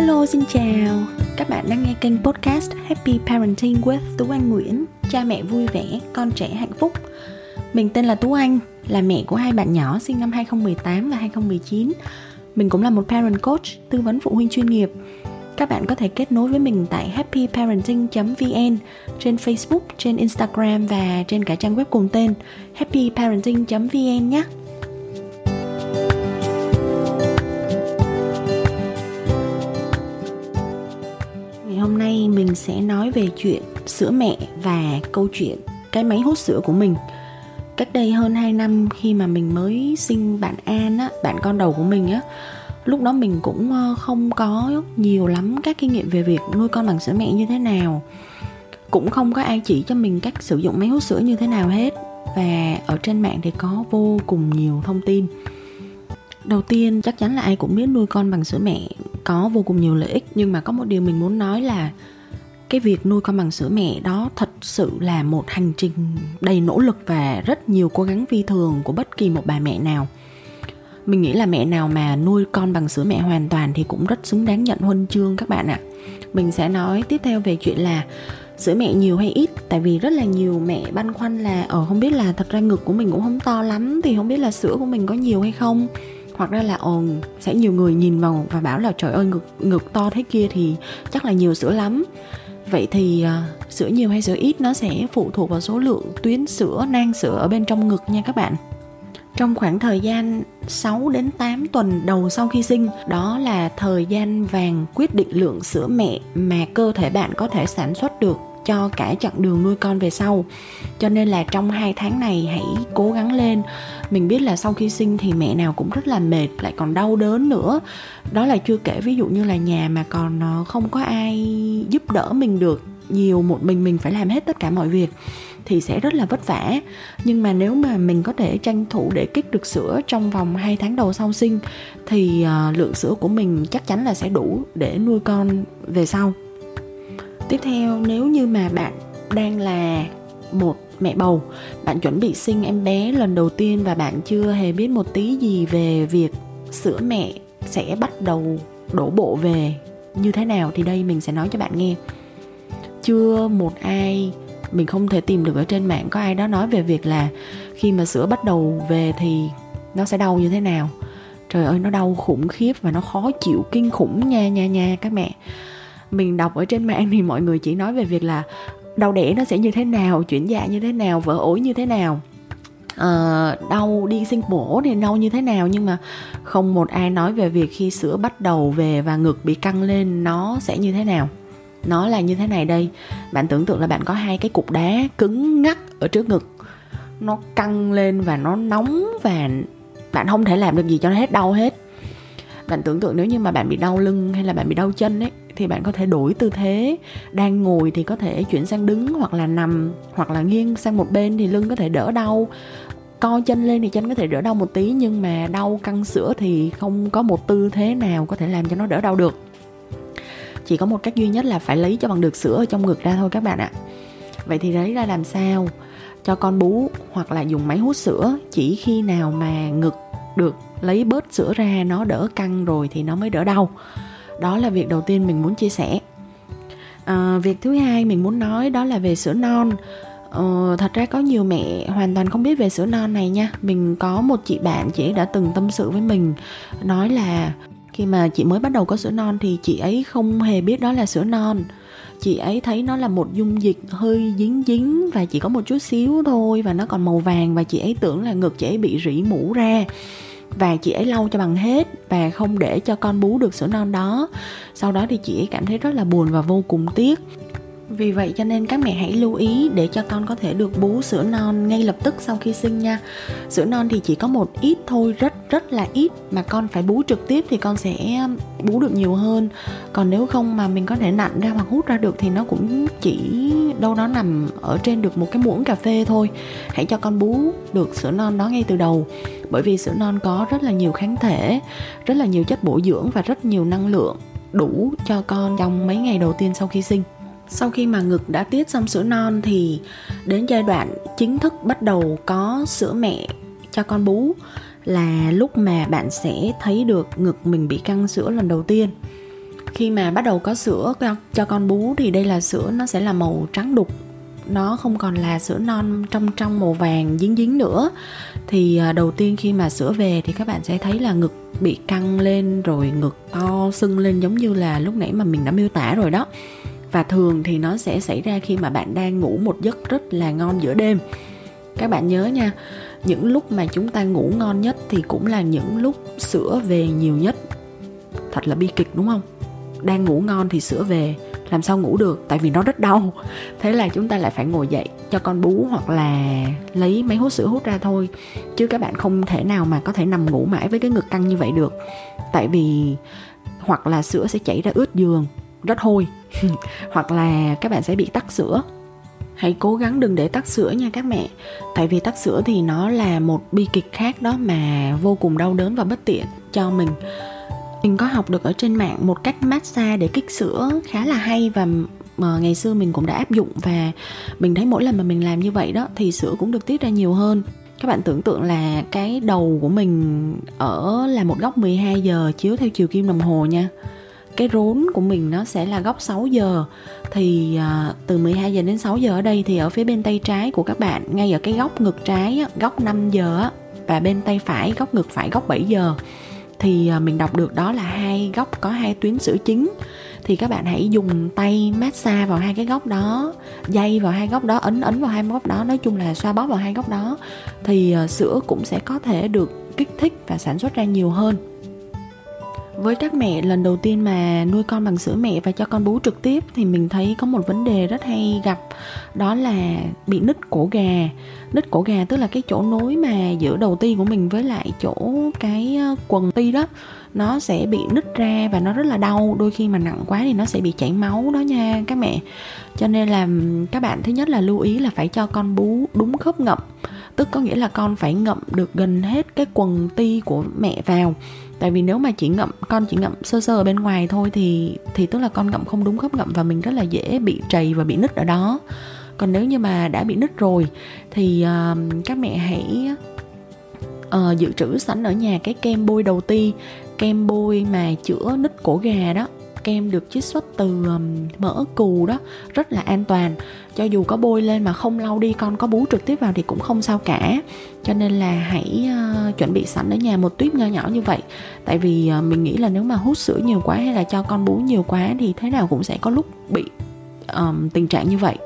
Hello, xin chào. Các bạn đang nghe kênh podcast Happy Parenting with Tú Anh Nguyễn, cha mẹ vui vẻ, con trẻ hạnh phúc. Mình tên là Tú Anh, là mẹ của hai bạn nhỏ sinh năm 2018 và 2019. Mình cũng là một parent coach, tư vấn phụ huynh chuyên nghiệp. Các bạn có thể kết nối với mình tại happyparenting.vn trên Facebook, trên Instagram và trên cả trang web cùng tên happyparenting.vn nhé. Nay mình sẽ nói về chuyện sữa mẹ và câu chuyện cái máy hút sữa của mình. Cách đây hơn 2 năm khi mà mình mới sinh bạn An á, bạn con đầu của mình á lúc đó mình cũng ờ, không có nhiều lắm các kinh nghiệm về việc nuôi con bằng sữa mẹ như thế nào. Cũng không có ai chỉ cho mình cách sử dụng máy hút sữa như thế nào hết. Và ở trên mạng thì có vô cùng nhiều thông tin đầu tiên, chắc chắn là ai cũng biết nuôi con bằng sữa mẹ có vô cùng nhiều lợi ích, nhưng mà có một điều mình muốn nói là cái việc nuôi con bằng sữa mẹ đó thật sự là một hành trình đầy nỗ lực và rất nhiều cố gắng phi thường của bất kỳ một bà mẹ nào. Mình nghĩ là mẹ nào mà nuôi con bằng sữa mẹ hoàn toàn thì cũng rất xứng đáng nhận huân chương các bạn ạ. Mình sẽ nói tiếp theo về chuyện là sữa mẹ nhiều hay ít, tại vì rất là nhiều mẹ băn khoăn là ở không biết là thật ra ngực của mình cũng không to lắm, thì không biết là sữa của mình có nhiều hay không? Hoặc ra là ồ sẽ nhiều người nhìn vào và bảo là trời ơi ngực ngực to thế kia thì chắc là nhiều sữa lắm. Vậy thì uh, sữa nhiều hay sữa ít nó sẽ phụ thuộc vào số lượng tuyến sữa nang sữa ở bên trong ngực nha các bạn. Trong khoảng thời gian 6 đến 8 tuần đầu sau khi sinh đó là thời gian vàng quyết định lượng sữa mẹ mà cơ thể bạn có thể sản xuất được cho cả chặng đường nuôi con về sau. Cho nên là trong hai tháng này, hãy cố gắng lên. Mình biết là sau khi sinh thì mẹ nào cũng rất là mệt, lại còn đau đớn nữa. Đó là chưa kể ví dụ như là nhà mà còn ờ, không có ai giúp đỡ mình được, nhiều một mình mình phải làm hết tất cả mọi việc thì sẽ rất là vất vả. Nhưng mà nếu mà mình có thể tranh thủ để kích được sữa trong vòng 2 tháng đầu sau sinh thì ờ, lượng sữa của mình chắc chắn là sẽ đủ để nuôi con về sau tiếp theo, nếu như mà bạn đang là một mẹ bầu, bạn chuẩn bị sinh em bé lần đầu tiên và bạn chưa hề biết một tí gì về việc sữa mẹ sẽ bắt đầu đổ bộ về như thế nào, thì đây mình sẽ nói cho bạn nghe. Chưa một ai, mình không thể tìm được ở trên mạng có ai đó nói về việc là khi mà sữa bắt đầu về thì nó sẽ đau như thế nào. Trời ơi, nó đau khủng khiếp và nó khó chịu, kinh khủng nha nha nha các mẹ mình đọc ở trên mạng thì mọi người chỉ nói về việc là đau đẻ nó sẽ như thế nào chuyển dạ như thế nào vỡ ối như thế nào. Uh, đau đi sinh mổ thì đau như thế nào nhưng mà không một ai nói về việc khi sữa bắt đầu về và ngực bị căng lên nó sẽ như thế nào. Nó là như thế này đây. Bạn tưởng tượng là bạn có hai cái cục đá cứng ngắc ở trước ngực. Nó căng lên và nó nóng và bạn không thể làm được gì cho nó hết đau hết. Bạn tưởng tượng nếu như mà bạn bị đau lưng hay là bạn bị đau chân ấy thì bạn có thể đổi tư thế. Đang ngồi thì có thể chuyển sang đứng hoặc là nằm hoặc là nghiêng sang một bên thì lưng có thể đỡ đau. Co chân lên thì chân có thể đỡ đau một tí nhưng mà đau căng sữa thì không có một tư thế nào có thể làm cho nó đỡ đau được. Chỉ có một cách duy nhất là phải lấy cho bằng được sữa ở trong ngực ra thôi các bạn ạ. Vậy thì lấy ra làm sao? Cho con bú hoặc là dùng máy hút sữa. Chỉ khi nào mà ngực được lấy bớt sữa ra nó đỡ căng rồi thì nó mới đỡ đau đó là việc đầu tiên mình muốn chia sẻ. À, việc thứ hai mình muốn nói đó là về sữa non. Ờ, thật ra có nhiều mẹ hoàn toàn không biết về sữa non này nha. Mình có một chị bạn chị ấy đã từng tâm sự với mình nói là khi mà chị mới bắt đầu có sữa non thì chị ấy không hề biết đó là sữa non. Chị ấy thấy nó là một dung dịch hơi dính dính và chỉ có một chút xíu thôi và nó còn màu vàng và chị ấy tưởng là ngực chị ấy bị rỉ mũ ra và chị ấy lau cho bằng hết và không để cho con bú được sữa non đó. Sau đó thì chị ấy cảm thấy rất là buồn và vô cùng tiếc. Vì vậy cho nên các mẹ hãy lưu ý để cho con có thể được bú sữa non ngay lập tức sau khi sinh nha. Sữa non thì chỉ có một ít thôi, rất rất là ít mà con phải bú trực tiếp thì con sẽ um, bú được nhiều hơn. Còn nếu không mà mình có thể nặn ra hoặc hút ra được thì nó cũng chỉ đâu đó nằm ở trên được một cái muỗng cà phê thôi. Hãy cho con bú được sữa non đó ngay từ đầu, bởi vì sữa non có rất là nhiều kháng thể, rất là nhiều chất bổ dưỡng và rất nhiều năng lượng đủ cho con trong mấy ngày đầu tiên sau khi sinh. Sau khi mà ngực đã tiết xong sữa non thì đến giai đoạn chính thức bắt đầu có sữa mẹ cho con bú là lúc mà bạn sẽ thấy được ngực mình bị căng sữa lần đầu tiên. Khi mà bắt đầu có sữa cho con bú thì đây là sữa nó sẽ là màu trắng đục. Nó không còn là sữa non trong trong màu vàng dính dính nữa. Thì à, đầu tiên khi mà sữa về thì các bạn sẽ thấy là ngực bị căng lên rồi ngực to sưng lên giống như là lúc nãy mà mình đã miêu tả rồi đó. Và thường thì nó sẽ xảy ra khi mà bạn đang ngủ một giấc rất là ngon giữa đêm. Các bạn nhớ nha những lúc mà chúng ta ngủ ngon nhất thì cũng là những lúc sữa về nhiều nhất. Thật là bi kịch đúng không? Đang ngủ ngon thì sữa về, làm sao ngủ được? Tại vì nó rất đau. Thế là chúng ta lại phải ngồi dậy cho con bú hoặc là lấy máy hút sữa hút ra thôi. Chứ các bạn không thể nào mà có thể nằm ngủ mãi với cái ngực căng như vậy được. Tại vì hoặc là sữa sẽ chảy ra ướt giường, rất hôi. Hoặc là các bạn sẽ bị tắc sữa hãy cố gắng đừng để tắc sữa nha các mẹ. Tại vì tắc sữa thì nó là một bi kịch khác đó mà vô cùng đau đớn và bất tiện cho mình. Mình có học được ở trên mạng một cách massage để kích sữa khá là hay và mà ngày xưa mình cũng đã áp dụng và mình thấy mỗi lần mà mình làm như vậy đó thì sữa cũng được tiết ra nhiều hơn. Các bạn tưởng tượng là cái đầu của mình ở là một góc 12 giờ chiếu theo chiều kim đồng hồ nha cái rốn của mình nó sẽ là góc 6 giờ. Thì à, từ 12 giờ đến 6 giờ ở đây thì ở phía bên tay trái của các bạn ngay ở cái góc ngực trái góc 5 giờ và bên tay phải góc ngực phải góc 7 giờ. Thì à, mình đọc được đó là hai góc có hai tuyến sữa chính. Thì các bạn hãy dùng tay massage vào hai cái góc đó dây vào hai góc đó ấn ấn vào hai góc đó nói chung là xoa bóp vào hai góc đó. Thì à, sữa cũng sẽ có thể được kích thích và sản xuất ra nhiều hơn với các mẹ, lần đầu tiên mà nuôi con bằng sữa mẹ và cho con bú trực tiếp thì mình thấy có một vấn đề rất hay gặp, đó là bị nứt cổ gà. Nứt cổ gà tức là cái chỗ nối mà giữa đầu ti của mình với lại chỗ cái ờ, quần ti đó, nó sẽ bị nứt ra và nó rất là đau. Đôi khi mà nặng quá thì nó sẽ bị chảy máu đó nha các mẹ. Cho nên là các bạn thứ nhất là lưu ý là phải cho con bú đúng khớp ngậm tức có nghĩa là con phải ngậm được gần hết cái quần ti của mẹ vào. Tại vì nếu mà chỉ ngậm con chỉ ngậm sơ sơ ở bên ngoài thôi thì thì tức là con ngậm không đúng khớp ngậm và mình rất là dễ bị trầy và bị nứt ở đó. Còn nếu như mà đã bị nứt rồi thì uh, các mẹ hãy uh, dự trữ sẵn ở nhà cái kem bôi đầu ti kem bôi mà chữa nứt cổ gà đó kem được chiết xuất từ um, mỡ cừu đó rất là an toàn. Cho dù có bôi lên mà không lau đi con có bú trực tiếp vào thì cũng không sao cả. Cho nên là hãy uh, chuẩn bị sẵn ở nhà một tuyếp nho nhỏ như vậy. Tại vì uh, mình nghĩ là nếu mà hút sữa nhiều quá hay là cho con bú nhiều quá thì thế nào cũng sẽ có lúc bị um, tình trạng như vậy.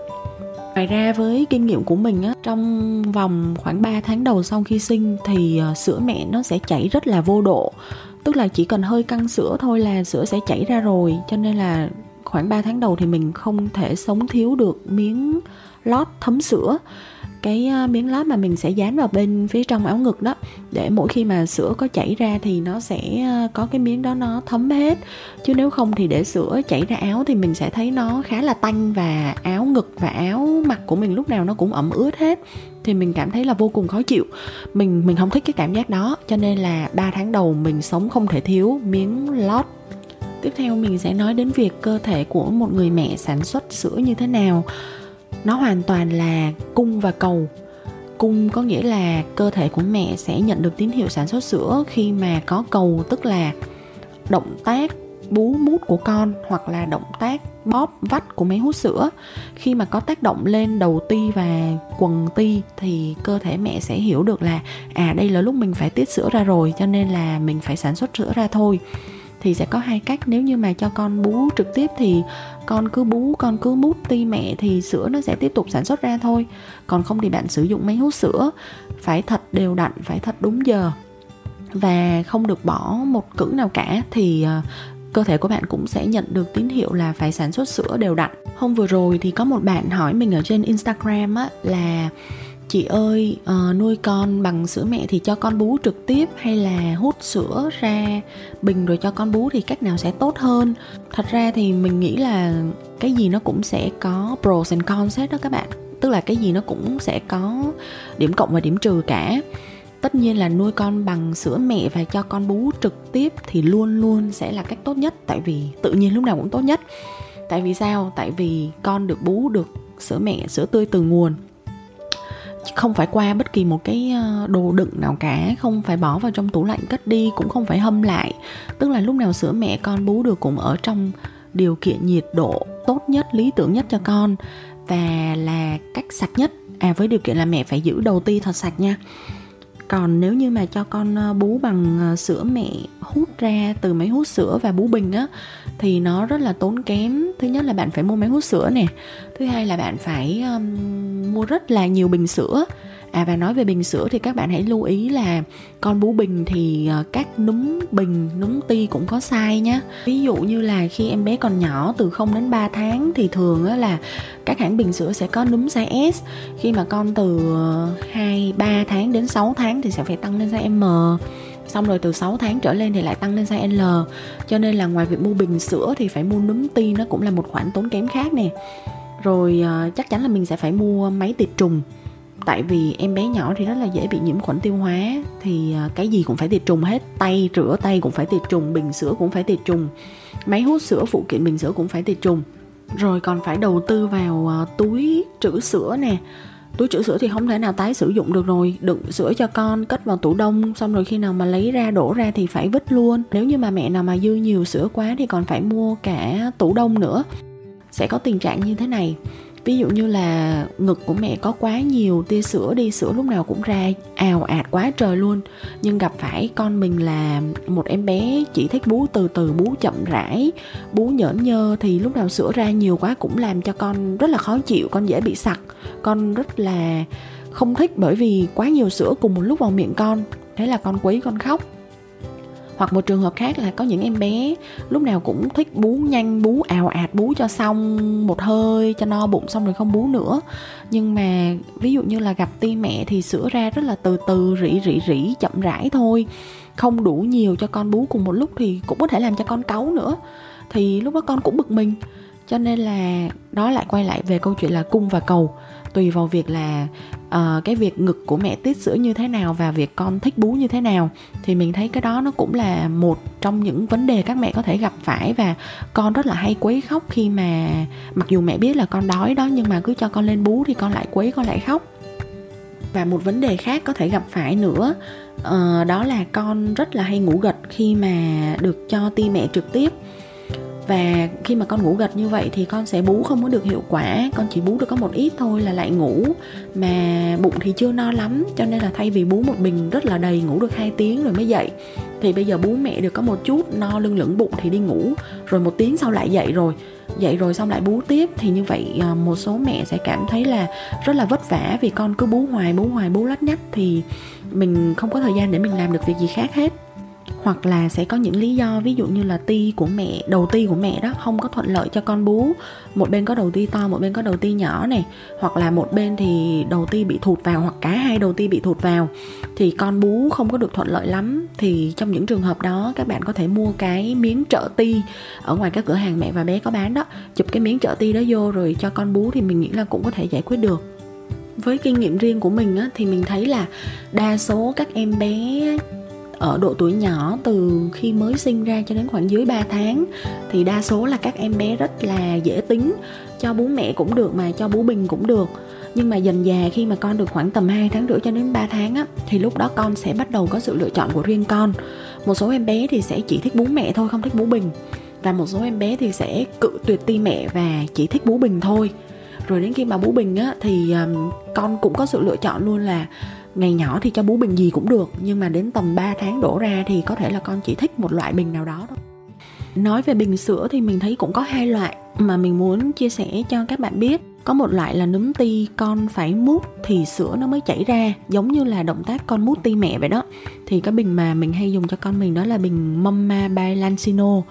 Ngoài ra với kinh nghiệm của mình á, trong vòng khoảng 3 tháng đầu sau khi sinh thì uh, sữa mẹ nó sẽ chảy rất là vô độ tức là chỉ cần hơi căng sữa thôi là sữa sẽ chảy ra rồi. Cho nên là khoảng 3 tháng đầu thì mình không thể sống thiếu được miếng lót thấm sữa. Cái à, miếng lót mà mình sẽ dán vào bên phía trong áo ngực đó, để mỗi khi mà sữa có chảy ra thì nó sẽ à, có cái miếng đó nó thấm hết. Chứ nếu không thì để sữa chảy ra áo thì mình sẽ thấy nó khá là tanh và áo ngực và áo mặt của mình lúc nào nó cũng ẩm ướt hết thì mình cảm thấy là vô cùng khó chịu. Mình mình không thích cái cảm giác đó, cho nên là 3 tháng đầu mình sống không thể thiếu miếng lót. Tiếp theo mình sẽ nói đến việc cơ thể của một người mẹ sản xuất sữa như thế nào. Nó hoàn toàn là cung và cầu. Cung có nghĩa là cơ thể của mẹ sẽ nhận được tín hiệu sản xuất sữa khi mà có cầu, tức là động tác bú mút của con hoặc là động tác bóp vắt của máy hút sữa. Khi mà có tác động lên đầu ti và quần ti thì cơ thể mẹ sẽ hiểu được là à đây là lúc mình phải tiết sữa ra rồi, cho nên là mình phải sản xuất sữa ra thôi. Thì sẽ có hai cách, nếu như mà cho con bú trực tiếp thì con cứ bú, con cứ mút ti mẹ thì sữa nó sẽ tiếp tục sản xuất ra thôi. Còn không thì bạn sử dụng máy hút sữa, phải thật đều đặn, phải thật đúng giờ. Và không được bỏ một cữ nào cả thì ờ, cơ thể của bạn cũng sẽ nhận được tín hiệu là phải sản xuất sữa đều đặn. Hôm vừa rồi thì có một bạn hỏi mình ở trên instagram á là chị ơi uh, nuôi con bằng sữa mẹ thì cho con bú trực tiếp hay là hút sữa ra bình rồi cho con bú thì cách nào sẽ tốt hơn? Thật ra thì mình nghĩ là cái gì nó cũng sẽ có pros and cons hết đó các bạn. Tức là cái gì nó cũng sẽ có điểm cộng và điểm trừ cả tất nhiên là nuôi con bằng sữa mẹ và cho con bú trực tiếp thì luôn luôn sẽ là cách tốt nhất, tại vì tự nhiên lúc nào cũng tốt nhất. Tại vì sao? Tại vì con được bú được sữa mẹ, sữa tươi từ nguồn. Không phải qua bất kỳ một cái ờ, đồ đựng nào cả, không phải bỏ vào trong tủ lạnh cất đi, cũng không phải hâm lại. Tức là lúc nào sữa mẹ con bú được cũng ở trong điều kiện nhiệt độ tốt nhất, lý tưởng nhất cho con. Và là cách sạch nhất. À với điều kiện là mẹ phải giữ đầu ti thật sạch nha còn nếu như mà cho con ờ, bú bằng ờ, sữa mẹ hút ra từ máy hút sữa và bú bình á thì nó rất là tốn kém. Thứ nhất là bạn phải mua máy hút sữa nè thứ hai là bạn phải um, mua rất là nhiều bình sữa. À và nói về bình sữa thì các bạn hãy lưu ý là con bú bình thì ờ, các núm bình, núm ti cũng có sai nhé. Ví dụ như là khi em bé còn nhỏ từ 0 đến 3 tháng thì thường là các hãng bình sữa sẽ có núm size S. Khi mà con từ ờ, 2-3 tháng đến 6 tháng thì sẽ phải tăng lên size M xong rồi từ 6 tháng trở lên thì lại tăng lên size L cho nên là ngoài việc mua bình sữa thì phải mua núm ti nó cũng là một khoản tốn kém khác nè rồi ờ, chắc chắn là mình sẽ phải mua máy tiệt trùng tại vì em bé nhỏ thì rất là dễ bị nhiễm khuẩn tiêu hóa. Thì à, cái gì cũng phải tiệt trùng hết. Tay, rửa tay cũng phải tiệt trùng, bình sữa cũng phải tiệt trùng. Máy hút sữa, phụ kiện bình sữa cũng phải tiệt trùng. Rồi còn phải đầu tư vào à, túi trữ sữa nè. Túi trữ sữa thì không thể nào tái sử dụng được rồi. Đựng sữa cho con, cất vào tủ đông, xong rồi khi nào mà lấy ra, đổ ra thì phải vứt luôn. Nếu như mà mẹ nào mà dư nhiều sữa quá thì còn phải mua cả tủ đông nữa. Sẽ có tình trạng như thế này ví dụ như là ngực của mẹ có quá nhiều tia sữa đi, sữa lúc nào cũng ra, ào ạt quá trời luôn. Nhưng gặp phải con mình là một em bé chỉ thích bú từ từ, bú chậm rãi, bú nhởn nhơ thì lúc nào sữa ra nhiều quá cũng làm cho con rất là khó chịu, con dễ bị sặc. Con rất là không thích bởi vì quá nhiều sữa cùng một lúc vào miệng con. Thế là con quấy con khóc hoặc một trường hợp khác là có những em bé lúc nào cũng thích bú nhanh, bú ào ạt, bú cho xong một hơi, cho no bụng xong rồi không bú nữa. Nhưng mà ví dụ như là gặp ti mẹ thì sữa ra rất là từ từ, rỉ rỉ rỉ, chậm rãi thôi. Không đủ nhiều cho con bú cùng một lúc thì cũng có thể làm cho con cáu nữa. Thì lúc đó con cũng bực mình. Cho nên là đó lại quay lại về câu chuyện là cung và cầu tùy vào việc là uh, cái việc ngực của mẹ tiết sữa như thế nào và việc con thích bú như thế nào. Thì mình thấy cái đó nó cũng là một trong những vấn đề các mẹ có thể gặp phải và con rất là hay quấy khóc khi mà mặc dù mẹ biết là con đói đó nhưng mà cứ cho con lên bú thì con lại quấy con lại khóc. Và một vấn đề khác có thể gặp phải nữa uh, đó là con rất là hay ngủ gật khi mà được cho ti mẹ trực tiếp và khi mà con ngủ gật như vậy thì con sẽ bú không có được hiệu quả. Con chỉ bú được có một ít thôi là lại ngủ. Mà bụng thì chưa no lắm, cho nên là thay vì bú một bình rất là đầy, ngủ được 2 tiếng rồi mới dậy. Thì bây giờ bú mẹ được có một chút no lưng lửng bụng thì đi ngủ. Rồi một tiếng sau lại dậy rồi. Dậy rồi xong lại bú tiếp. Thì như vậy à, một số mẹ sẽ cảm thấy là rất là vất vả vì con cứ bú hoài bú hoài, bú lách nhách thì mình không có thời gian để mình làm được việc gì khác hết hoặc là sẽ có những lý do ví dụ như là ti của mẹ đầu ti của mẹ đó không có thuận lợi cho con bú. Một bên có đầu ti to một bên có đầu ti nhỏ này hoặc là một bên thì đầu ti bị thụt vào hoặc cả hai đầu ti bị thụt vào. Thì con bú không có được thuận lợi lắm. Thì trong những trường hợp đó các bạn có thể mua cái miếng trợ ti ở ngoài các cửa hàng mẹ và bé có bán đó. Chụp cái miếng trợ ti đó vô rồi cho con bú thì mình nghĩ là cũng có thể giải quyết được. Với kinh nghiệm riêng của mình á, thì mình thấy là đa số các em bé ở độ tuổi nhỏ từ khi mới sinh ra cho đến khoảng dưới 3 tháng. Thì đa số là các em bé rất là dễ tính cho bú mẹ cũng được mà cho bú bình cũng được. Nhưng mà dần già khi mà con được khoảng tầm 2 tháng rưỡi cho đến 3 tháng á thì lúc đó con sẽ bắt đầu có sự lựa chọn của riêng con. Một số em bé thì sẽ chỉ thích bú mẹ thôi không thích bú bình. Và một số em bé thì sẽ cự tuyệt ti mẹ và chỉ thích bú bình thôi. Rồi đến khi mà bú bình á thì um, con cũng có sự lựa chọn luôn là ngày nhỏ thì cho bú bình gì cũng được, nhưng mà đến tầm 3 tháng đổ ra thì có thể là con chỉ thích một loại bình nào đó thôi. Nói về bình sữa thì mình thấy cũng có hai loại mà mình muốn chia sẻ cho các bạn biết có một loại là núm ti con phải mút thì sữa nó mới chảy ra giống như là động tác con mút ti mẹ vậy đó. Thì cái bình mà mình hay dùng cho con mình đó là bình Mama by Lancino.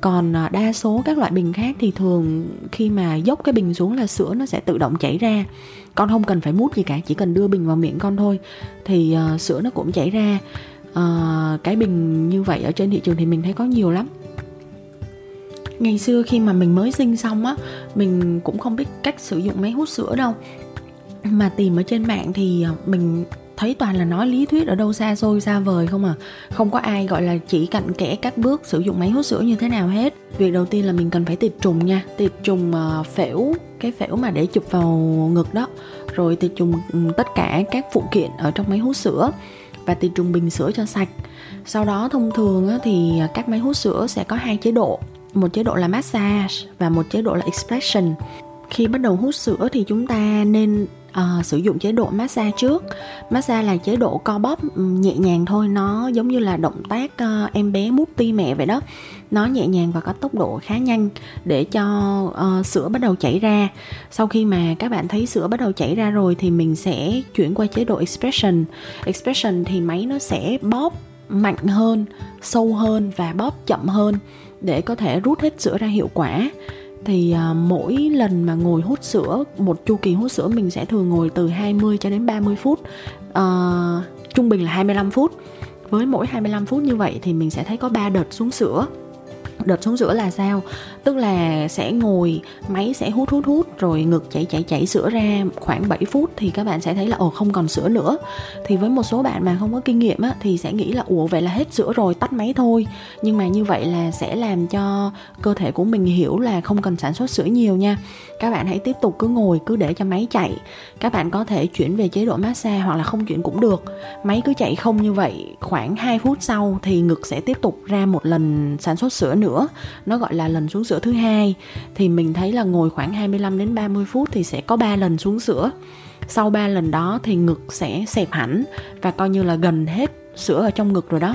Còn à, đa số các loại bình khác thì thường khi mà dốc cái bình xuống là sữa nó sẽ tự động chảy ra. Con không cần phải mút gì cả chỉ cần đưa bình vào miệng con thôi thì uh, sữa nó cũng chảy ra. Uh, cái bình như vậy ở trên thị trường thì mình thấy có nhiều lắm ngày xưa khi mà mình mới sinh xong á, mình cũng không biết cách sử dụng máy hút sữa đâu. Mà tìm ở trên mạng thì à, mình thấy toàn là nói lý thuyết ở đâu xa xôi, xa vời không à. Không có ai, gọi là, chỉ cặn kẽ các bước sử dụng máy hút sữa như thế nào hết. Việc đầu tiên là mình cần phải tiệt trùng nha. Tiệt trùng à, phễu, cái phễu mà để chụp vào ngực đó. Rồi tiệt trùng ừ, tất cả các phụ kiện ở trong máy hút sữa và tiệt trùng bình sữa cho sạch. Sau đó thông thường thì à, các máy hút sữa sẽ có hai chế độ một chế độ là massage và một chế độ là expression. Khi bắt đầu hút sữa thì chúng ta nên uh, sử dụng chế độ massage trước. Massage là chế độ co bóp nhẹ nhàng thôi. Nó giống như là động tác uh, em bé mút ti mẹ vậy đó. Nó nhẹ nhàng và có tốc độ khá nhanh để cho uh, sữa bắt đầu chảy ra. Sau khi mà các bạn thấy sữa bắt đầu chảy ra rồi thì mình sẽ chuyển qua chế độ expression. Expression thì máy nó sẽ bóp mạnh hơn sâu hơn và bóp chậm hơn để có thể rút hết sữa ra hiệu quả. Thì à, mỗi lần mà ngồi hút sữa một chu kỳ hút sữa mình sẽ thường ngồi từ 20 cho đến 30 phút à, trung bình là 25 phút. Với mỗi 25 phút như vậy thì mình sẽ thấy có 3 đợt xuống sữa đợt xuống sữa là sao? Tức là sẽ ngồi máy sẽ hút hút hút rồi ngực chảy chảy chảy sữa ra khoảng 7 phút thì các bạn sẽ thấy là ồ không còn sữa nữa. Thì với một số bạn mà không có kinh nghiệm á, thì sẽ nghĩ là ủa vậy là hết sữa rồi tắt máy thôi. Nhưng mà như vậy là sẽ làm cho cơ thể của mình hiểu là không cần sản xuất sữa nhiều nha. Các bạn hãy tiếp tục cứ ngồi cứ để cho máy chạy. Các bạn có thể chuyển về chế độ massage hoặc là không chuyển cũng được. Máy cứ chạy không như vậy khoảng 2 phút sau thì ngực sẽ tiếp tục ra một lần sản xuất sữa nữa nó gọi là lần xuống sữa thứ hai. Thì mình thấy là ngồi khoảng 25 đến 30 phút thì sẽ có 3 lần xuống sữa. Sau 3 lần đó thì ngực sẽ xẹp hẳn và coi như là gần hết sữa ở trong ngực rồi đó.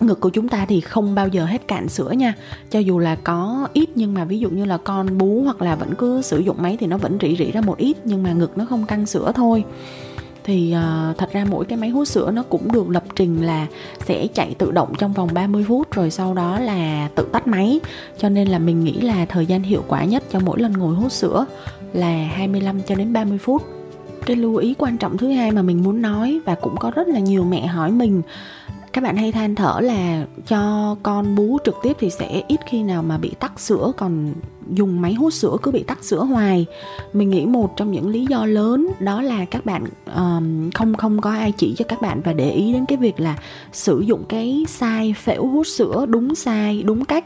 Ngực của chúng ta thì không bao giờ hết cạn sữa nha. Cho dù là có ít nhưng mà ví dụ như là con bú hoặc là vẫn cứ sử dụng máy thì nó vẫn rỉ rỉ ra một ít nhưng mà ngực nó không căng sữa thôi thì uh, thật ra mỗi cái máy hút sữa nó cũng được lập trình là sẽ chạy tự động trong vòng 30 phút rồi sau đó là tự tắt máy. Cho nên là mình nghĩ là thời gian hiệu quả nhất cho mỗi lần ngồi hút sữa là 25 cho đến 30 phút. Cái lưu ý quan trọng thứ hai mà mình muốn nói và cũng có rất là nhiều mẹ hỏi mình các bạn hay than thở là cho con bú trực tiếp thì sẽ ít khi nào mà bị tắc sữa còn dùng máy hút sữa cứ bị tắc sữa hoài. Mình nghĩ một trong những lý do lớn đó là các bạn um, không không có ai chỉ cho các bạn và để ý đến cái việc là sử dụng cái sai phễu hút sữa đúng sai đúng cách.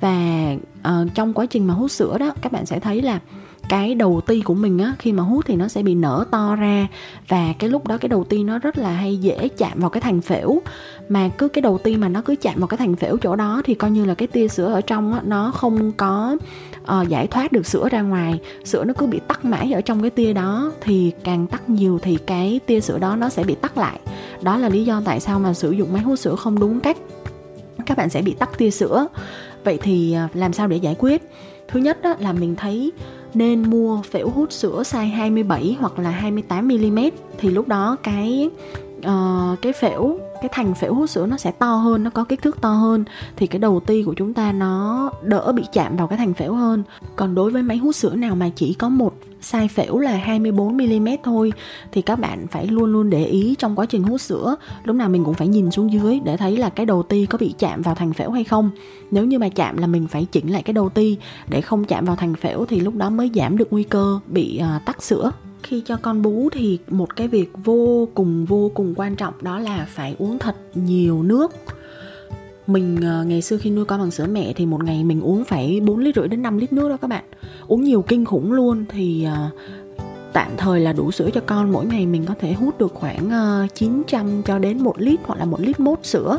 Và uh, trong quá trình mà hút sữa đó các bạn sẽ thấy là cái đầu ti của mình á khi mà hút thì nó sẽ bị nở to ra. Và cái lúc đó cái đầu ti nó rất là hay dễ chạm vào cái thành phễu. Mà cứ cái đầu ti mà nó cứ chạm vào cái thành phễu chỗ đó thì coi như là cái tia sữa ở trong á nó không có uh, giải thoát được sữa ra ngoài. Sữa nó cứ bị tắc mãi ở trong cái tia đó. Thì càng tắc nhiều thì cái tia sữa đó nó sẽ bị tắc lại. Đó là lý do tại sao mà sử dụng máy hút sữa không đúng cách. Các bạn sẽ bị tắc tia sữa. Vậy thì ờ, làm sao để giải quyết? Thứ nhất đó là mình thấy nên mua phễu hút sữa size 27 hoặc là 28 mm thì lúc đó cái uh, cái phễu cái thành phễu hút sữa nó sẽ to hơn nó có kích thước to hơn thì cái đầu ti của chúng ta nó đỡ bị chạm vào cái thành phễu hơn. Còn đối với máy hút sữa nào mà chỉ có một size phễu là 24 mm thôi thì các bạn phải luôn luôn để ý trong quá trình hút sữa. Lúc nào mình cũng phải nhìn xuống dưới để thấy là cái đầu ti có bị chạm vào thành phễu hay không. Nếu như mà chạm là mình phải chỉnh lại cái đầu ti để không chạm vào thành phễu thì lúc đó mới giảm được nguy cơ bị uh, tắc sữa khi cho con bú thì một cái việc vô cùng vô cùng quan trọng đó là phải uống thật nhiều nước. Mình ờ, ngày xưa khi nuôi con bằng sữa mẹ thì một ngày mình uống phải 4 lít rưỡi đến 5 lít nước đó các bạn. Uống nhiều kinh khủng luôn thì ờ, tạm thời là đủ sữa cho con. Mỗi ngày mình có thể hút được khoảng ờ, 900 cho đến 1 lít hoặc là 1 lít mốt sữa.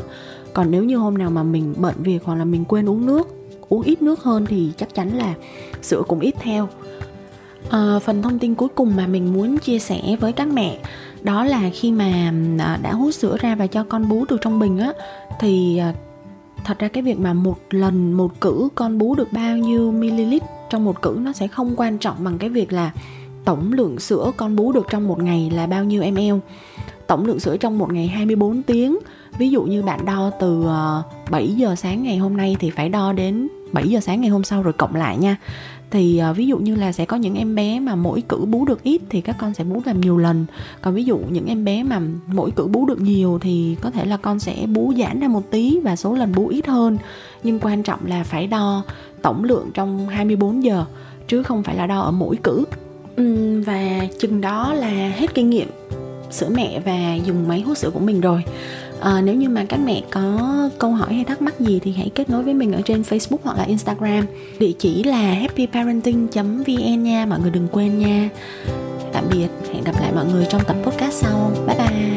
Còn nếu như hôm nào mà mình bận việc hoặc là mình quên uống nước, uống ít nước hơn thì chắc chắn là sữa cũng ít theo à, phần thông tin cuối cùng mà mình muốn chia sẻ với các mẹ đó là khi mà ờ, đã hút sữa ra và cho con bú từ trong bình á thì ờ, thật ra cái việc mà một lần một cử con bú được bao nhiêu ml trong một cử nó sẽ không quan trọng bằng cái việc là tổng lượng sữa con bú được trong một ngày là bao nhiêu ml. Tổng lượng sữa trong một ngày 24 tiếng. Ví dụ như bạn đo từ 7 giờ sáng ngày hôm nay thì phải đo đến 7 giờ sáng ngày hôm sau rồi cộng lại nha thì uh, ví dụ như là sẽ có những em bé mà mỗi cử bú được ít thì các con sẽ bú làm nhiều lần. Còn ví dụ những em bé mà mỗi cử bú được nhiều thì có thể là con sẽ bú giãn ra một tí và số lần bú ít hơn. Nhưng quan trọng là phải đo tổng lượng trong 24 giờ chứ không phải là đo ở mỗi cử. Uhm, và chừng đó là hết kinh nghiệm sữa mẹ và dùng máy hút sữa của mình rồi à, nếu như mà các mẹ có câu hỏi hay thắc mắc gì thì hãy kết nối với mình ở trên Facebook hoặc là Instagram. Địa chỉ là happyparenting.vn nha mọi người đừng quên nha. Tạm biệt hẹn gặp lại mọi người trong tập podcast sau. Bye bye.